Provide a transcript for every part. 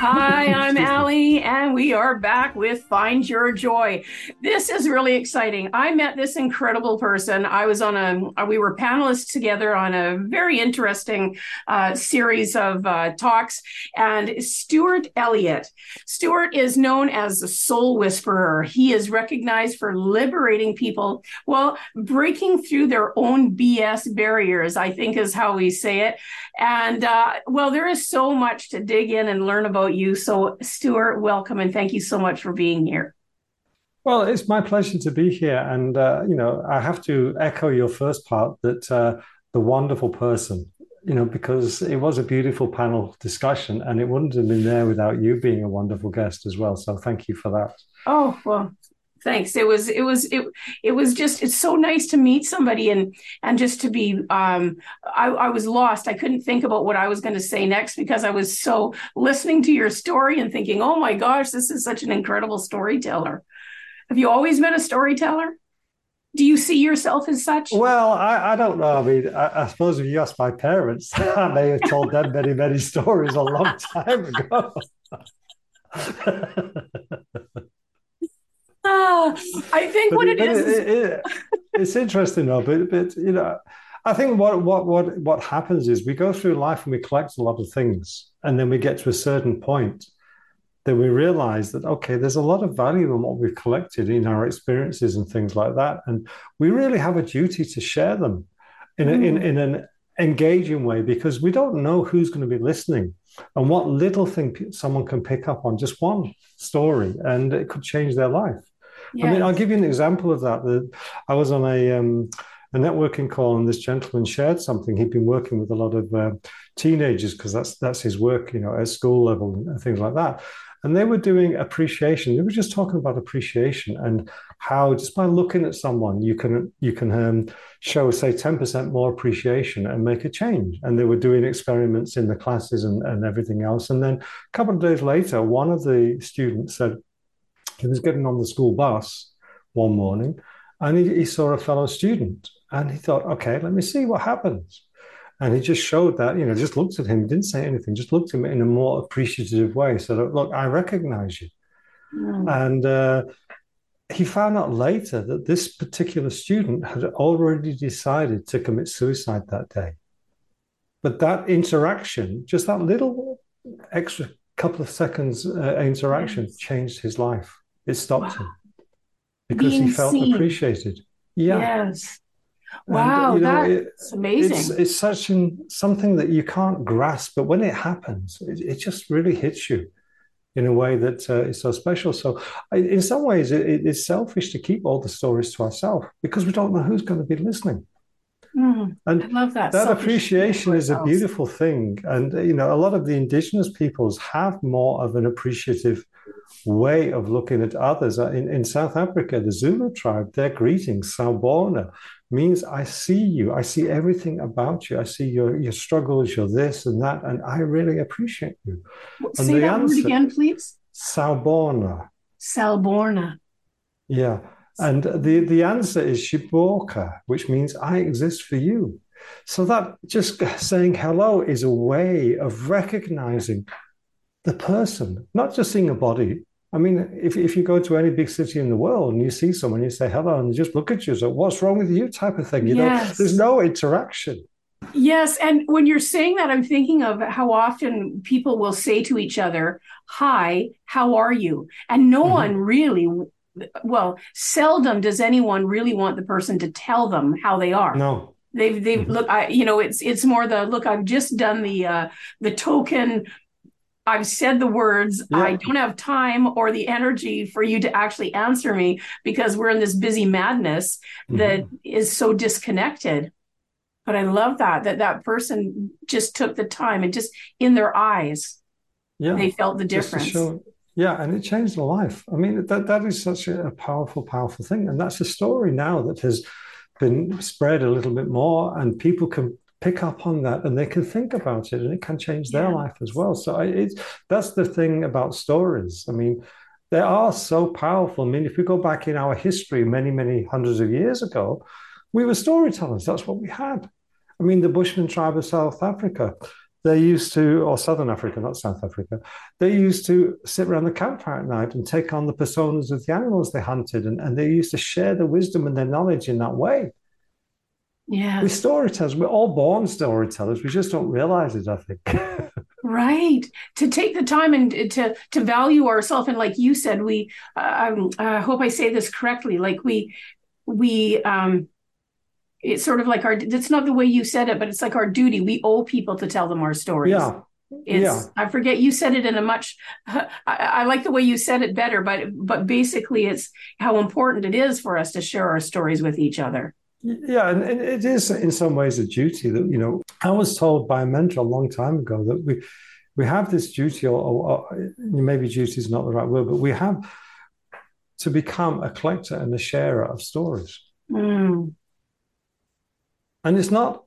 Hi, I'm Ali, and we are back with Find Your Joy. This is really exciting. I met this incredible person. I was on a, we were panelists together on a very interesting uh, series of uh, talks. And Stuart Elliott, Stuart is known as the soul whisperer. He is recognized for liberating people, well, breaking through their own BS barriers, I think is how we say it. And uh, well, there is so much to dig in and learn about you. So, Stuart, welcome and thank you so much for being here. Well, it's my pleasure to be here. And, uh, you know, I have to echo your first part that uh, the wonderful person, you know, because it was a beautiful panel discussion and it wouldn't have been there without you being a wonderful guest as well. So thank you for that. Oh, well, thanks. It was it was it it was just it's so nice to meet somebody and and just to be um i, I was lost. I couldn't think about what i was going to say next because i was so listening to your story and thinking oh my gosh this is such an incredible storyteller. Have you always been a storyteller? Do you see yourself as such? Well i, I don't know. I mean I, I suppose if you ask my parents i may have told them many many stories a long time ago I think what it is. It, it, it's interesting though, but but you know, I think what what what what happens is we go through life and we collect a lot of things, and then we get to a certain point, then we realize that okay, there's a lot of value in what we've collected in our experiences and things like that, and we really have a duty to share them in a, mm. in in an engaging way because we don't know who's going to be listening and what little thing someone can pick up on just one story and it could change their life Yes. I mean, I'll give you an example of that. That I was on a um, a networking call, and this gentleman shared something. He'd been working with a lot of uh, teenagers because that's that's his work, you know, at school level and things like that. And they were doing appreciation. They were just talking about appreciation and how just by looking at someone, you can you can um, show say ten percent more appreciation and make a change. And they were doing experiments in the classes and, and everything else. And then a couple of days later, one of the students said, he was getting on the school bus one morning and he, he saw a fellow student and he thought, okay, let me see what happens. And he just showed that, you know, just looked at him, didn't say anything, just looked at him in a more appreciative way. So, look, I recognize you. Mm. And uh, he found out later that this particular student had already decided to commit suicide that day. But that interaction, just that little extra couple of seconds uh, interaction, changed his life. It stopped wow. him because Being he felt seen. appreciated. Yeah. Yes. Wow, and, you know, that's it, amazing. It's, it's such an, something that you can't grasp, but when it happens, it, it just really hits you in a way that uh, is so special. So, in some ways, it, it's selfish to keep all the stories to ourselves because we don't know who's going to be listening. Mm, and I love that. That appreciation is a beautiful thing, and you know, a lot of the indigenous peoples have more of an appreciative way of looking at others. Uh, in, in South Africa, the Zulu tribe, their greeting, Sawubona, means I see you. I see everything about you. I see your, your struggles, your this and that, and I really appreciate you. Say and the that answer, word again, please. Sawubona. Sawubona. Yeah. And the, the answer is Shiboka, which means I exist for you. So that just saying hello is a way of recognizing the person, not just seeing a body. I mean, if, if you go to any big city in the world and you see someone, you say hello and they just look at you, so what's wrong with you type of thing. You yes. know, there's no interaction. Yes. And when you're saying that, I'm thinking of how often people will say to each other, Hi, how are you? And no mm-hmm. one really, well, seldom does anyone really want the person to tell them how they are. No. They've, they've, mm-hmm. look, I, you know, it's, it's more the, look, I've just done the, uh, the token I've said the words. Yeah. I don't have time or the energy for you to actually answer me because we're in this busy madness mm-hmm. that is so disconnected. But I love that that that person just took the time and just in their eyes, yeah, they felt the difference. Show, yeah, and it changed their life. I mean, that that is such a, a powerful, powerful thing, and that's a story now that has been spread a little bit more, and people can pick up on that and they can think about it and it can change their yeah. life as well. So I, it's that's the thing about stories. I mean they are so powerful. I mean if we go back in our history many many hundreds of years ago we were storytellers. That's what we had. I mean the bushman tribe of south africa they used to or southern africa not south africa they used to sit around the campfire at night and take on the personas of the animals they hunted and, and they used to share the wisdom and their knowledge in that way yeah. We're storytellers. We're all born storytellers. We just don't realize it, I think. right. To take the time and to to value ourselves. And like you said, we uh, um, I hope I say this correctly. Like we we um it's sort of like our that's not the way you said it, but it's like our duty. We owe people to tell them our stories. Yeah. It's, yeah. I forget you said it in a much I, I, like the way you said it better, but but basically it's how important it is for us to share our stories with each other. Yeah, and, it is in some ways a duty that you know. I was told by a mentor a long time ago that we we have this duty, or, or maybe duty is not the right word, but we have to become a collector and a sharer of stories. Mm. And it's not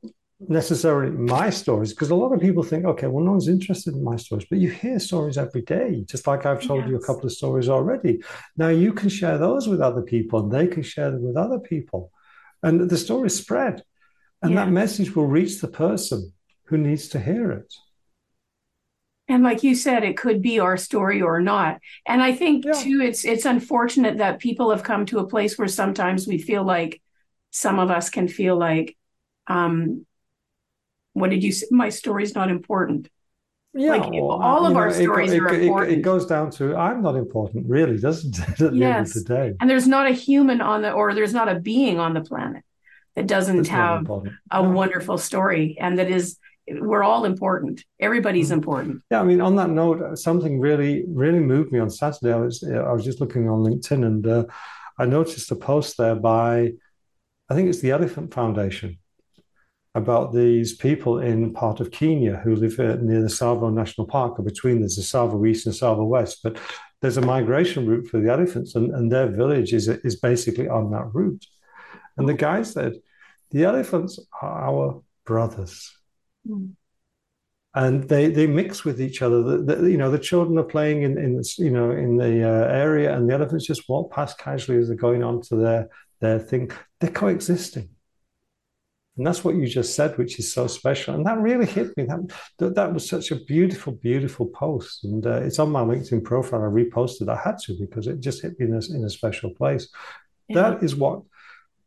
necessarily my stories because a lot of people think, okay, well, no one's interested in my stories, but you hear stories every day, just like I've told yes. you a couple of stories already. Now you can share those with other people, and they can share them with other people and the story spread. And yeah. that message will reach the person who needs to hear it. And like you said it could be our story or not. And i think yeah. too it's it's unfortunate that people have come to a place where sometimes we feel like some of us can feel like um what did you say? My story's not important yeah, like well, all of know, our stories it, are it, important. It, goes down to I'm not important, really, doesn't it? At yes. the end of the day, and there's not a human on the, or there's not a being on the planet that doesn't That's have a wonderful story, and that is we're all important. Everybody's mm-hmm. important. Yeah, I mean, on that note, something really, really moved me on Saturday. I was, I was just looking on LinkedIn, and uh, I noticed a post there by, I think it's the Elephant Foundation, about these people in part of Kenya who live uh, near the Tsavo National Park, or between there's the Tsavo East and Tsavo West. But there's a migration route for the elephants, and, and their village is, is basically on that route. And the guy said, The elephants are our brothers. Mm. And they, they mix with each other. The, the, you know, the children are playing in, in you know in the uh, area, and the elephants just walk past casually as they're going on to their their thing. They're coexisting. And that's what you just said, which is so special. And that really hit me. That that, was such a beautiful, beautiful post. And uh, it's on my LinkedIn profile. I reposted. I had to because it just hit me in a, in a special place. Yeah. That is what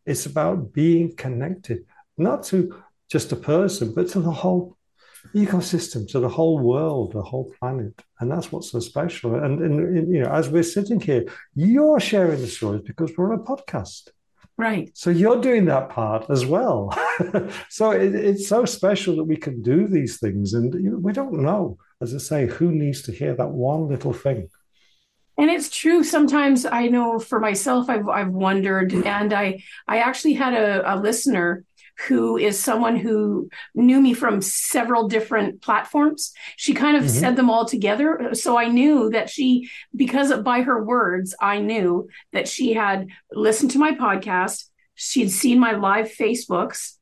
it's about being connected, not to just a person, but to the whole ecosystem, to the whole world, the whole planet. And that's what's so special. And, and, and you know, as we're sitting here, you're sharing the stories because we're on a podcast. Right. So you're doing that part as well. so it, it's so special that we can do these things. And we don't know, as I say, who needs to hear that one little thing. And it's true. Sometimes I know for myself, I've, I've wondered, and I, I actually had a, a listener who is someone who knew me from several different platforms. She kind of mm-hmm. said them all together. So I knew that she, because of, by her words, I knew that she had listened to my podcast. She'd seen my live Facebooks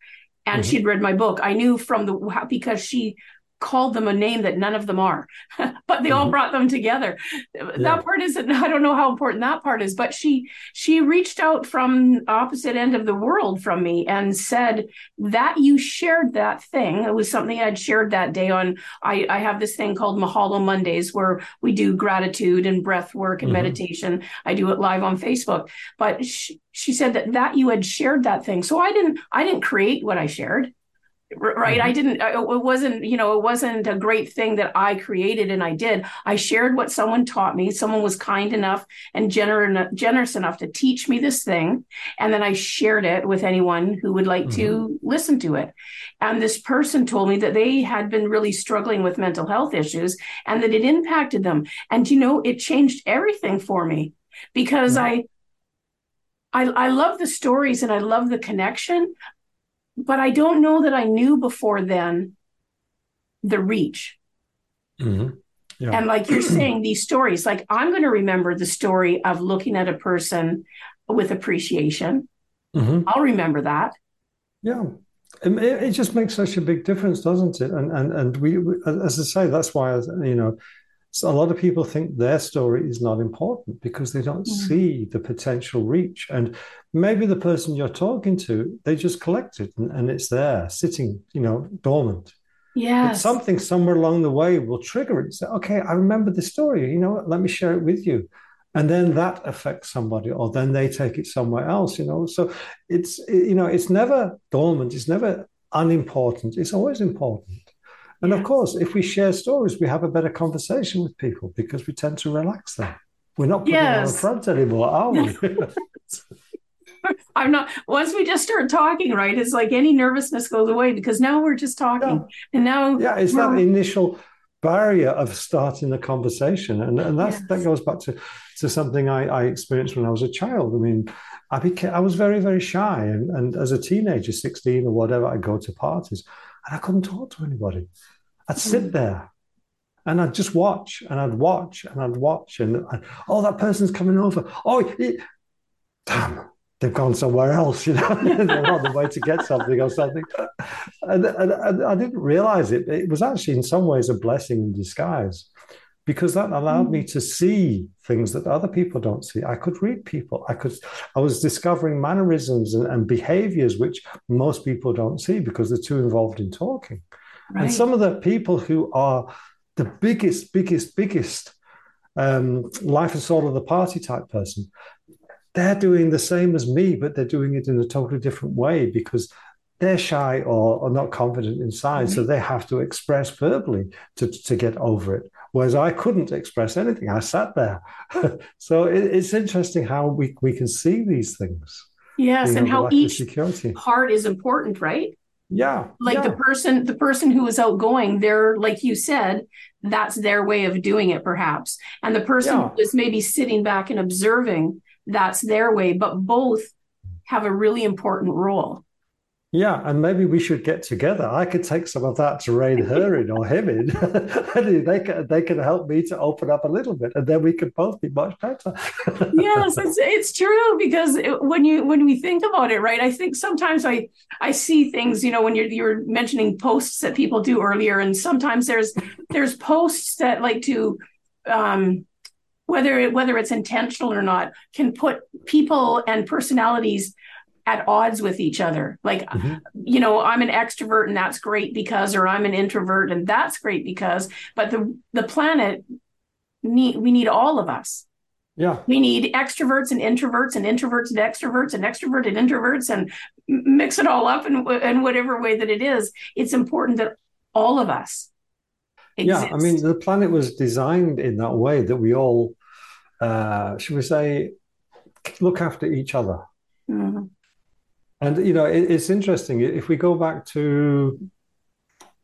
and mm-hmm. she'd read my book. I knew from the, because she called them a name that none of them are, but they all mm-hmm. brought them together. Yeah. That part isn't, I don't know how important that part is, but she, she reached out from opposite end of the world from me and said that you shared that thing. It was something I'd shared that day on, I, I have this thing called Mahalo Mondays where we do gratitude and breath work and mm-hmm. meditation. I do it live on Facebook, but she, she said that that you had shared that thing. So I didn't, I didn't create what I shared right mm-hmm. i didn't it wasn't you know it wasn't a great thing that i created and i did i shared what someone taught me someone was kind enough and gener- generous enough to teach me this thing and then i shared it with anyone who would like mm-hmm. to listen to it and this person told me that they had been really struggling with mental health issues and that it impacted them and you know it changed everything for me because mm-hmm. i I, I love the stories and I love the connection, but I don't know that I knew before then the reach. Mm-hmm. Yeah. And like you're saying, these stories, like I'm going to remember the story of looking at a person with appreciation. Mm-hmm. I'll remember that. Yeah. It, it, just makes such a big difference, doesn't it? And and and we, as I say, that's why you know so a lot of people think their story is not important because they don't mm. see the potential reach. And maybe the person you're talking to, they just collect it and, and it's there, sitting, you know, dormant. Yeah. But something somewhere along the way will trigger it. Say, okay, I remember the story. You know what? Let me share it with you. And then that affects somebody, or then they take it somewhere else, you know. So it's you know, it's never dormant, it's never unimportant, it's always important. And of course, if we share stories, we have a better conversation with people because we tend to relax them. We're not putting yes. on front anymore, are we? I'm not. Once we just start talking, right? It's like any nervousness goes away because now we're just talking, yeah. and now yeah, it's that initial barrier of starting the conversation, and and that yes. that goes back to to something I, I experienced when I was a child. I mean, I became I was very very shy, and, and as a teenager, sixteen or whatever, I go to parties, and I couldn't talk to anybody. I'd sit mm. there and I'd just watch and I'd watch and I'd watch and I'd, oh, that person's coming over. Oh, it, damn, they've gone somewhere else, you know, they're on the way to get something or something. And, and, and, I didn't realize it. It was actually in some ways a blessing in disguise because that allowed me mm. to see things that other people don't see. I could read people. I could, I was discovering mannerisms and, and behaviors which most people don't see because they're too involved in talking. Right. And some of the people who are the biggest, biggest, biggest um, life and soul of the party type person, they're doing the same as me, but they're doing it in a totally different way because they're shy or, or not confident inside. Right. So they have to express verbally to, to get over it. Whereas I couldn't express anything. I sat there. so it, it's interesting how we, we can see these things. Yes, and how each part is important, right? Yeah like yeah. the person the person who is outgoing they're like you said that's their way of doing it perhaps and the person yeah. who is maybe sitting back and observing that's their way but both have a really important role yeah, and maybe we should get together. I could take some of that to rein her in or him in. they can they can help me to open up a little bit, and then we could both be much better. yes, it's it's true because it, when you when we think about it, right? I think sometimes I I see things, you know, when you're you're mentioning posts that people do earlier, and sometimes there's there's posts that like to um whether it, whether it's intentional or not can put people and personalities at odds with each other. Like, mm-hmm. you know, I'm an extrovert and that's great because, or I'm an introvert and that's great because, but the the planet need we need all of us. Yeah. We need extroverts and introverts and introverts and extroverts and extroverted introverts and mix it all up in, in whatever way that it is. It's important that all of us. Exist. Yeah. I mean, the planet was designed in that way that we all, uh, should we say, look after each other. Mm-hmm. And you know, it, it's interesting if we go back to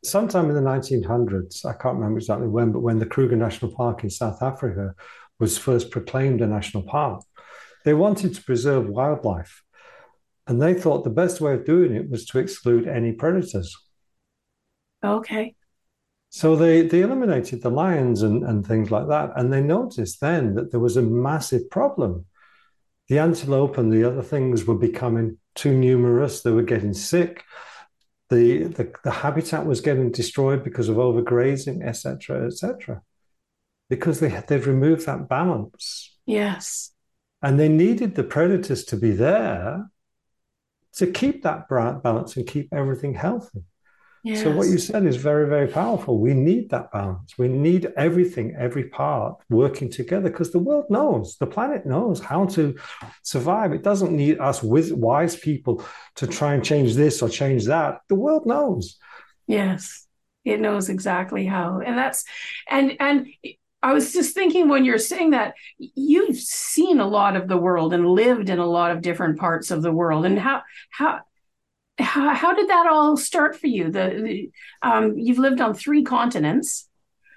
sometime in the 1900s. I can't remember exactly when, but when the Kruger National Park in South Africa was first proclaimed a national park, they wanted to preserve wildlife, and they thought the best way of doing it was to exclude any predators. Okay. So they, they eliminated the lions and, and things like that. And they noticed then that there was a massive problem. The antelope and the other things were becoming too numerous. They were getting sick. The, the, the habitat was getting destroyed because of overgrazing, etc., etc. Because they they've removed that balance. Yes. And they needed the predators to be there to keep that balance and keep everything healthy. Yes. So what you said is very, very powerful. We need that balance. We need everything, every part working together because the world knows, the planet knows how to survive. It doesn't need us with wise people to try and change this or change that. The world knows. Yes, it knows exactly how, and that's and and. I was just thinking when you're saying that you've seen a lot of the world and lived in a lot of different parts of the world and how how how, how did that all start for you? The, the um, you've lived on three continents.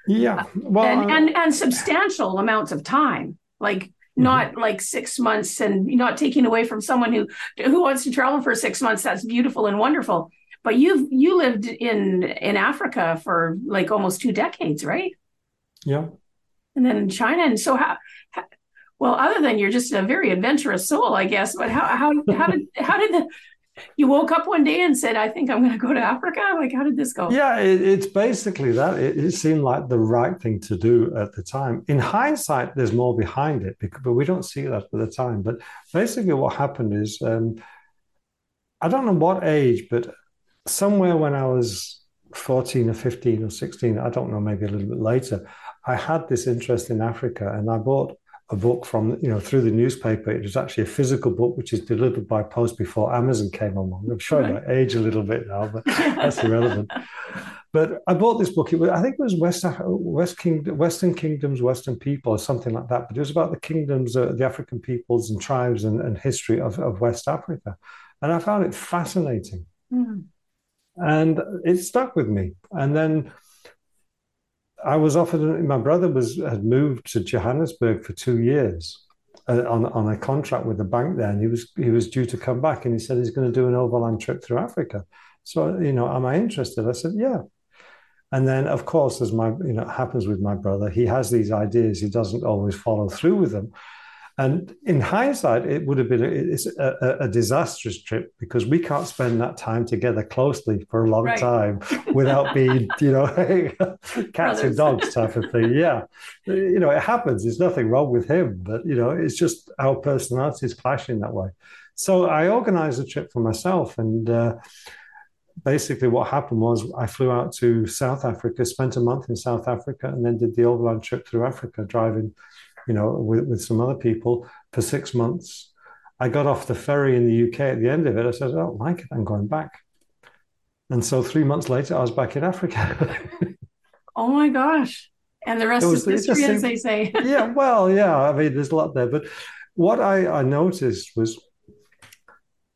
Yeah, well, and, and, and substantial amounts of time, like mm-hmm. not like six months, and not taking away from someone who who wants to travel for six months. That's beautiful and wonderful. But you've you lived in in Africa for like almost two decades, right? Yeah. And then in China, and so how, how well, other than you're just a very adventurous soul, I guess. But how how how did how did the you woke up one day and said, I think I'm going to go to Africa? Like, how did this go? Yeah, it, it's basically that. It, it, seemed like the right thing to do at the time. In hindsight, there's more behind it, because, but we don't see that at the time. But basically, what happened is um, I don't know what age, but somewhere when I was 14 or 15 or 16, I don't know, maybe a little bit later, I had this interest in Africa and I bought a book from you know through the newspaper. It was actually a physical book which is delivered by post before Amazon came along. I'm showing right. my age a little bit now, but that's irrelevant. But I bought this book. It was, I think it was West West King, Western Kingdoms, Western People, or something like that. But it was about the kingdoms, uh, the African peoples and tribes and, and history of, of West Africa, and I found it fascinating. Mm. And it stuck with me. And then I was offered. My brother was had moved to Johannesburg for two years uh, on on a contract with the bank there, and he was he was due to come back, and he said he's going to do an overland trip through Africa. So you know, am I interested? I said, yeah. And then, of course, as my you know happens with my brother, he has these ideas. He doesn't always follow through with them. And in hindsight, it would have been a, a, a, disastrous trip because we can't spend that time together closely for a long right. time without being, you know, cats and dogs type of thing. Yeah. You know, it happens. There's nothing wrong with him, but, you know, it's just our personalities clashing that way. So I organized a trip for myself. And uh, basically, what happened was I flew out to South Africa, spent a month in South Africa, and then did the overland trip through Africa, driving you know, with, with some other people for six months. I got off the ferry in the UK at the end of it. I said, I don't like it. I'm going back. And so three months later, I was back in Africa. oh my gosh. And the rest was, is history, as they say. yeah, well, yeah. I mean, there's a lot there. But what I, I noticed was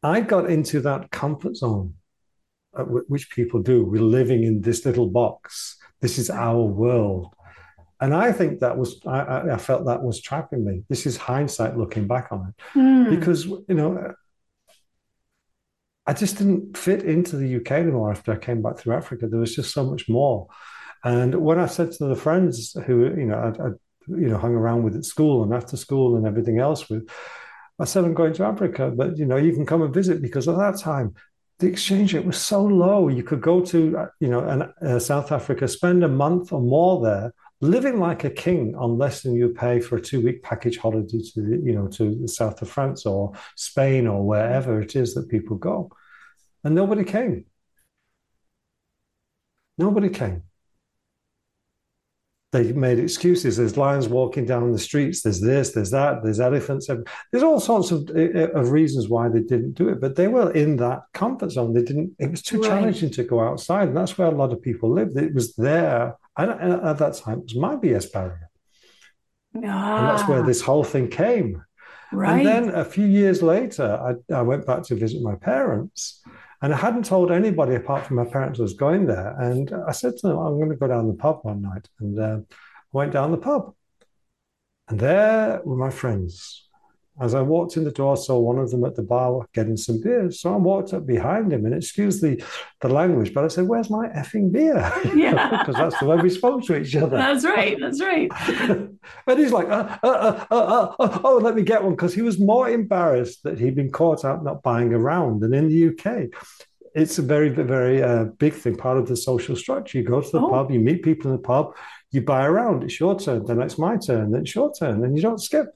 I got into that comfort zone, uh, which people do. We're living in this little box. This is our world. And I think that was, I, I, felt that was trapping me. This is hindsight looking back on it. Mm. Because, you know, I just didn't fit into the UK anymore after I came back through Africa. There was just so much more. And when I said to the friends who, you know, I, I you know, hung around with at school and after school and everything else with, I said, I'm going to Africa, but, you know, you can come and visit because at that time, the exchange rate was so low. You could go to, you know, an, uh, South Africa, spend a month or more there, living like a king on less than you pay for a two-week package holiday to you know to the south of France or Spain or wherever it is that people go, and nobody came. Nobody came. They made excuses. There's lions walking down the streets. There's this. There's that. There's elephants. There's all sorts of, of reasons why they didn't do it. But they were in that comfort zone. They didn't. It was too right. challenging to go outside, and that's where a lot of people lived. It was there and at that time, it was my BS barrier. Ah. And that's where ah. this whole thing came. Right. And then a few years later, I, I, went back to visit my parents. And I hadn't told anybody apart from my parents I was going there. And I said to them, I'm going to go down the pub one night. And uh, I went down the pub. And there were my friends. As I walked in the door, I saw one of them at the bar getting some beer. So I walked up behind him and excuse the, the language, but I said, Where's my effing beer? Yeah. Because that's the way we spoke to each other. That's right. That's right. and he's like, uh, uh, uh, uh, Oh, let me get one. Because he was more embarrassed that he'd been caught out not buying around than in the UK it's a very, very uh, big thing, part of the social structure. You go to the oh. pub, you meet people in the pub, you buy around, it's your turn, then it's my turn, then it's your turn, and you don't skip.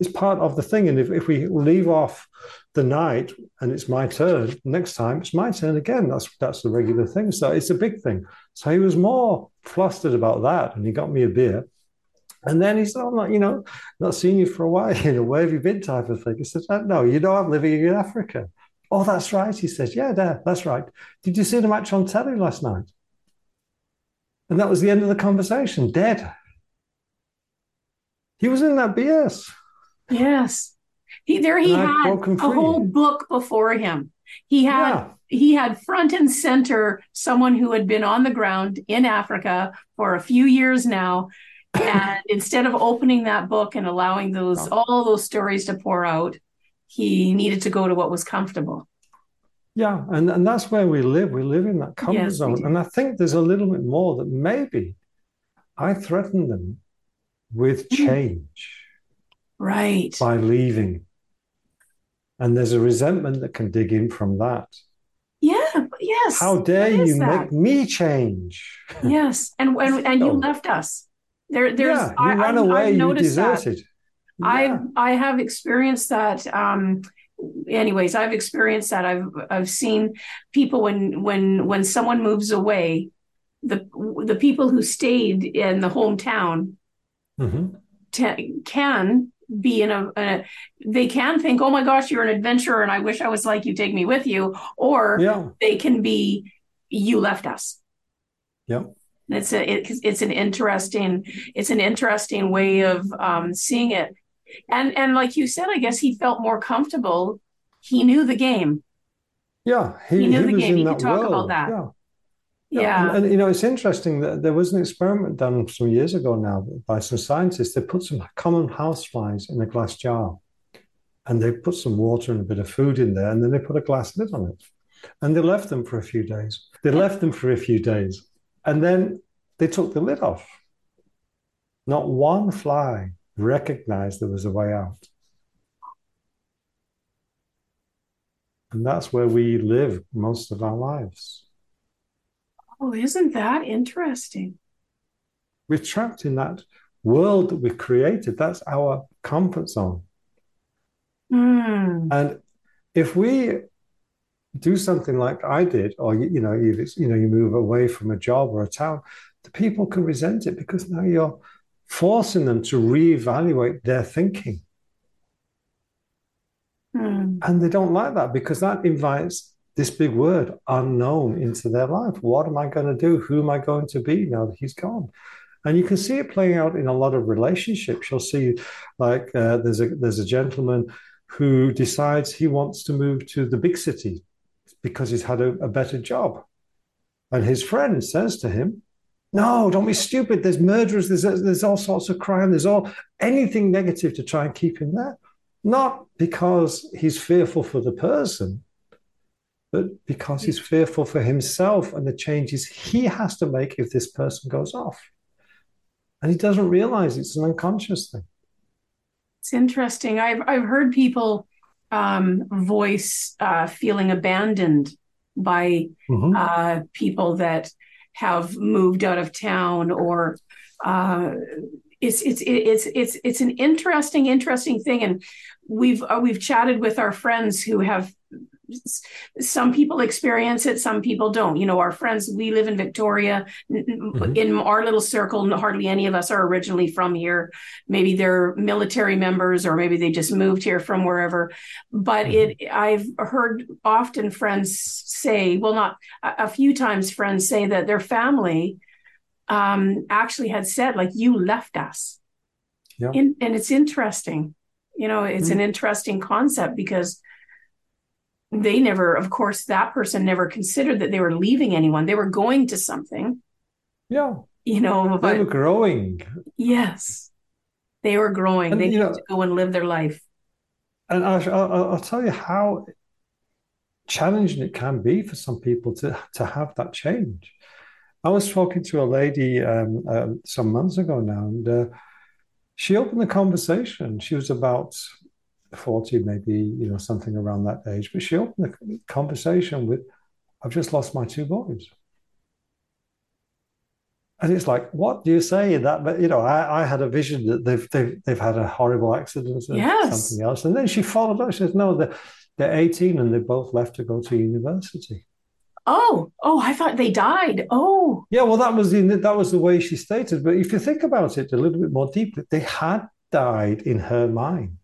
It's part of the thing. And if, if we leave off the night and it's my turn, next time it's my turn again. That's that's the regular thing. So it's a big thing. So he was more flustered about that, and he got me a beer. And then he said, I'm not, you know, not seeing you for a while, you know, where have you been type of thing. He said, no, you know, I'm living in Africa. Oh, that's right. He says, yeah, there, that's right. Did you see the match on telly last night? And that was the end of the conversation, dead. He was in that BS. Yes. He there he And had a whole book before him. He had Yeah. he had front and center someone who had been on the ground in Africa for a few years now. And instead of opening that book and allowing those all those stories to pour out, he needed to go to what was comfortable. Yeah, and, and that's where we live. We live in that comfort Yes, zone. And I think there's a little bit more that maybe I threaten them with Mm. change Right. by leaving. And there's a resentment that can dig in from that. Yeah. Yes. How dare you that? make me change? Yes. And and, and you No. left us. There there's yeah, you I, ran I've- away, I've you noticed deserted. I Yeah. I have experienced that. Um, anyways, I've experienced that. I've I've seen people when when when someone moves away, the the people who stayed in the hometown Mhm. te- can be in a, a they can think, oh my gosh, you're an adventurer, and I wish I was like you. Take me with you, or Yeah, they can be you left us. yeah. It's a it, it's an interesting it's an interesting way of um, seeing it, and and like you said, I guess he felt more comfortable. He knew the game. Yeah, he, He knew the game. He could talk about that. Yeah. Uh, yeah, And, and, you know, it's interesting that there was an experiment done some years ago now by some scientists. They put some common houseflies in a glass jar and they put some water and a bit of food in there and then they put a glass lid on it. And they left them for a few days. They left them for a few days and then they took the lid off. Not one fly recognized there was a way out. And that's where we live most of our lives. Oh, isn't that interesting? We're trapped in that world that we've created. That's our comfort zone. Hmm. And if we do something like I did, or you, know, you you know, you move away from a job or a town, the people can resent it because now you're forcing them to reevaluate their thinking, Hmm. and they don't like that because that invites this big word unknown into their life. What am I going to do? Who am I going to be now that he's gone? And you can see it playing out in a lot of relationships. You'll see, like, uh, there's a there's a gentleman who decides he wants to move to the big city because he's had a, a better job, and his friend says to him, "No, don't be stupid. There's murderers. There's there's all sorts of crime. There's all anything negative to try and keep him there." Not because he's fearful for the person, but because he's fearful for himself and the changes he has to make if this person goes off. And he doesn't realize it's an unconscious thing. It's interesting. I've I've heard people um, voice uh, feeling abandoned by Mhm. uh, people that have moved out of town or uh, it's it's it's it's it's an interesting interesting thing and we've uh, we've chatted with our friends who have some people experience it some people don't. You know our friends we live in victoria. Mhm. in our little circle hardly any of us are originally from here. Maybe they're military members or maybe they just moved here from wherever. But it i've heard often friends say well not a, a few times friends say that their family um actually had said like you left us. Yeah. In, and it's interesting. You know it's an interesting concept because they never of course that person never considered that they were leaving anyone they were going to something Yeah, you know they but were growing. yes they were growing And, they know- to go and live their life And I'll, I'll tell you how challenging it can be for some people to, to have that change. I was talking to a lady um, uh, some months ago now, and uh, she opened the conversation. She was about 40, maybe, you know, something around that age, but she opened the conversation with, I've just lost my two boys. and it's like, what do you say in that? But you know, I, I had a vision that they've they've they've had a horrible accident or Yes. something else, and then she followed up. She says, no, they're, they're 18 and they both left to go to university. Oh, oh, I thought they died. Oh, Yeah, well, that was the that was the way she stated. But if you think about it a little bit more deeply, they had died in her mind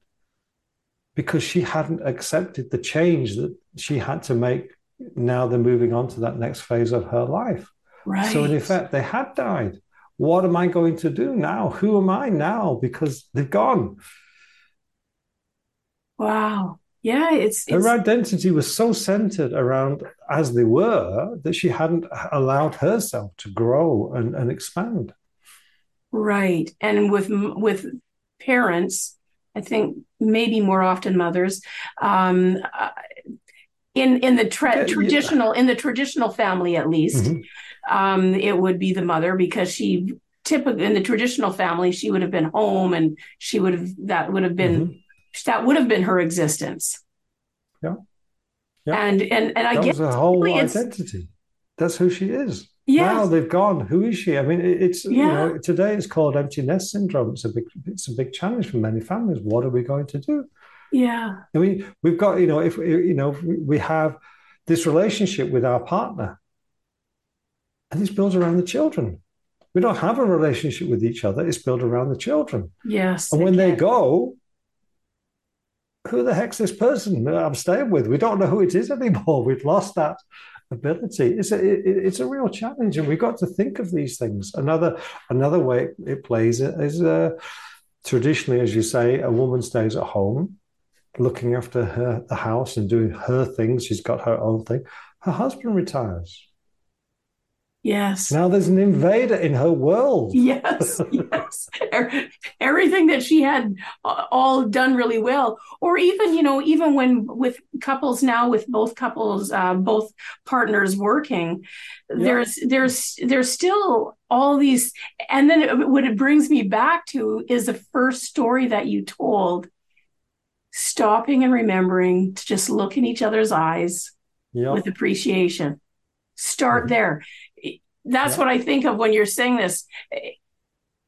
because she hadn't accepted the change that she had to make. Now they're moving on to that next phase of her life. right. So in effect, they had died. What am I going to do now? Who am I now? Because they've gone. Wow. Yeah, it's, it's Her identity was so centered around as they were that she hadn't allowed herself to grow and, and expand. right. And with with parents, I think maybe more often mothers, um, uh, in in the tra- traditional in the traditional family at least, Mhm. um, it would be the mother because she typically in the traditional family she would have been home and she would have that would have been Mhm. that would have been her existence. Yeah. Yeah. And and and I That guess was her whole identity. That's who she is. Yes. Now they've gone. Who is she? I mean, it- it's you know today it's called empty nest syndrome. It's a big it's a big challenge for many families. What are we going to do? yeah. I mean, we've got, you know, if you know, we have this relationship with our partner, and it's built around the children. We don't have a relationship with each other, it's built around the children. Yes. And when they go, who the heck's this person that I'm staying with? We don't know who it is anymore. We've lost that ability. It's a it, it's a real challenge, and we've got to think of these things. Another another way it plays is uh, traditionally, as you say, a woman stays at home, looking after her the house and doing her things. She's got her own thing. Her husband retires. Yes. Now there's an invader in her world. Yes, yes. Er- Everything that she had all done really well, or even you know, even when with couples now, with both couples, uh, both partners working, there's there's there's still all these, and then it, what it brings me back to is the first story that you told. Stopping and remembering to just look in each other's eyes Yeah. with appreciation. Start Mhm. there. That's Yeah. what I think of when you're saying this.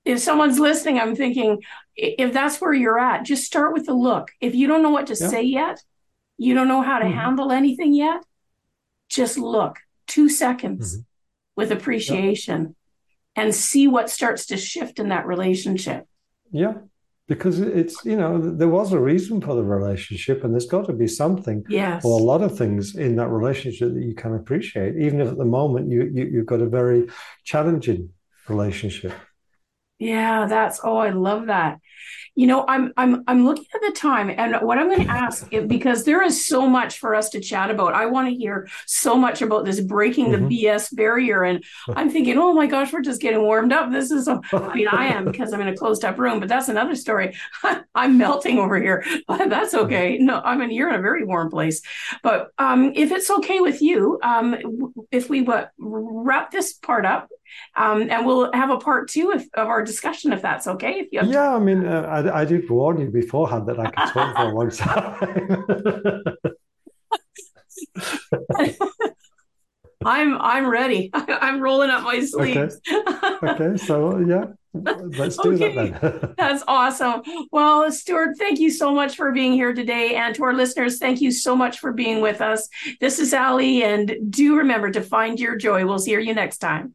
If someone's listening, I'm thinking, if that's where you're at, just start with the look. If you don't know what to Yeah. say yet, you don't know how to Mhm. handle anything yet, just look two seconds Mhm. with appreciation and see what starts to shift in that relationship. Yeah, because it's, you know, there was a reason for the relationship, and there's got to be something Yes. or a lot of things in that relationship that you can appreciate, even if at the moment you, you you've got a very challenging relationship. Yeah, that's oh, I love that. You know, I'm I'm I'm looking at the time and what I'm going to ask it because there is so much for us to chat about. I want to hear so much about this breaking Mhm. the BS barrier and I'm thinking, "Oh my gosh, we're just getting warmed up. This is a, I mean, I am because I'm in a closed up room, but that's another story. I'm melting over here. But that's okay. No, I mean, you're in a very warm place. But um if it's okay with you, um if we wrap this part up um, and we'll have a part two of, of our discussion if that's okay. If you have Yeah, I mean, uh, I, I did warn you beforehand that I could talk for a long time. I'm I'm ready. I'm rolling up my sleeves. okay, so yeah, let's do Okay. that then. That's awesome. Well, Stuart, thank you so much for being here today. And to our listeners, thank you so much for being with us. This is Ali, and do remember to find your joy. We'll see you next time.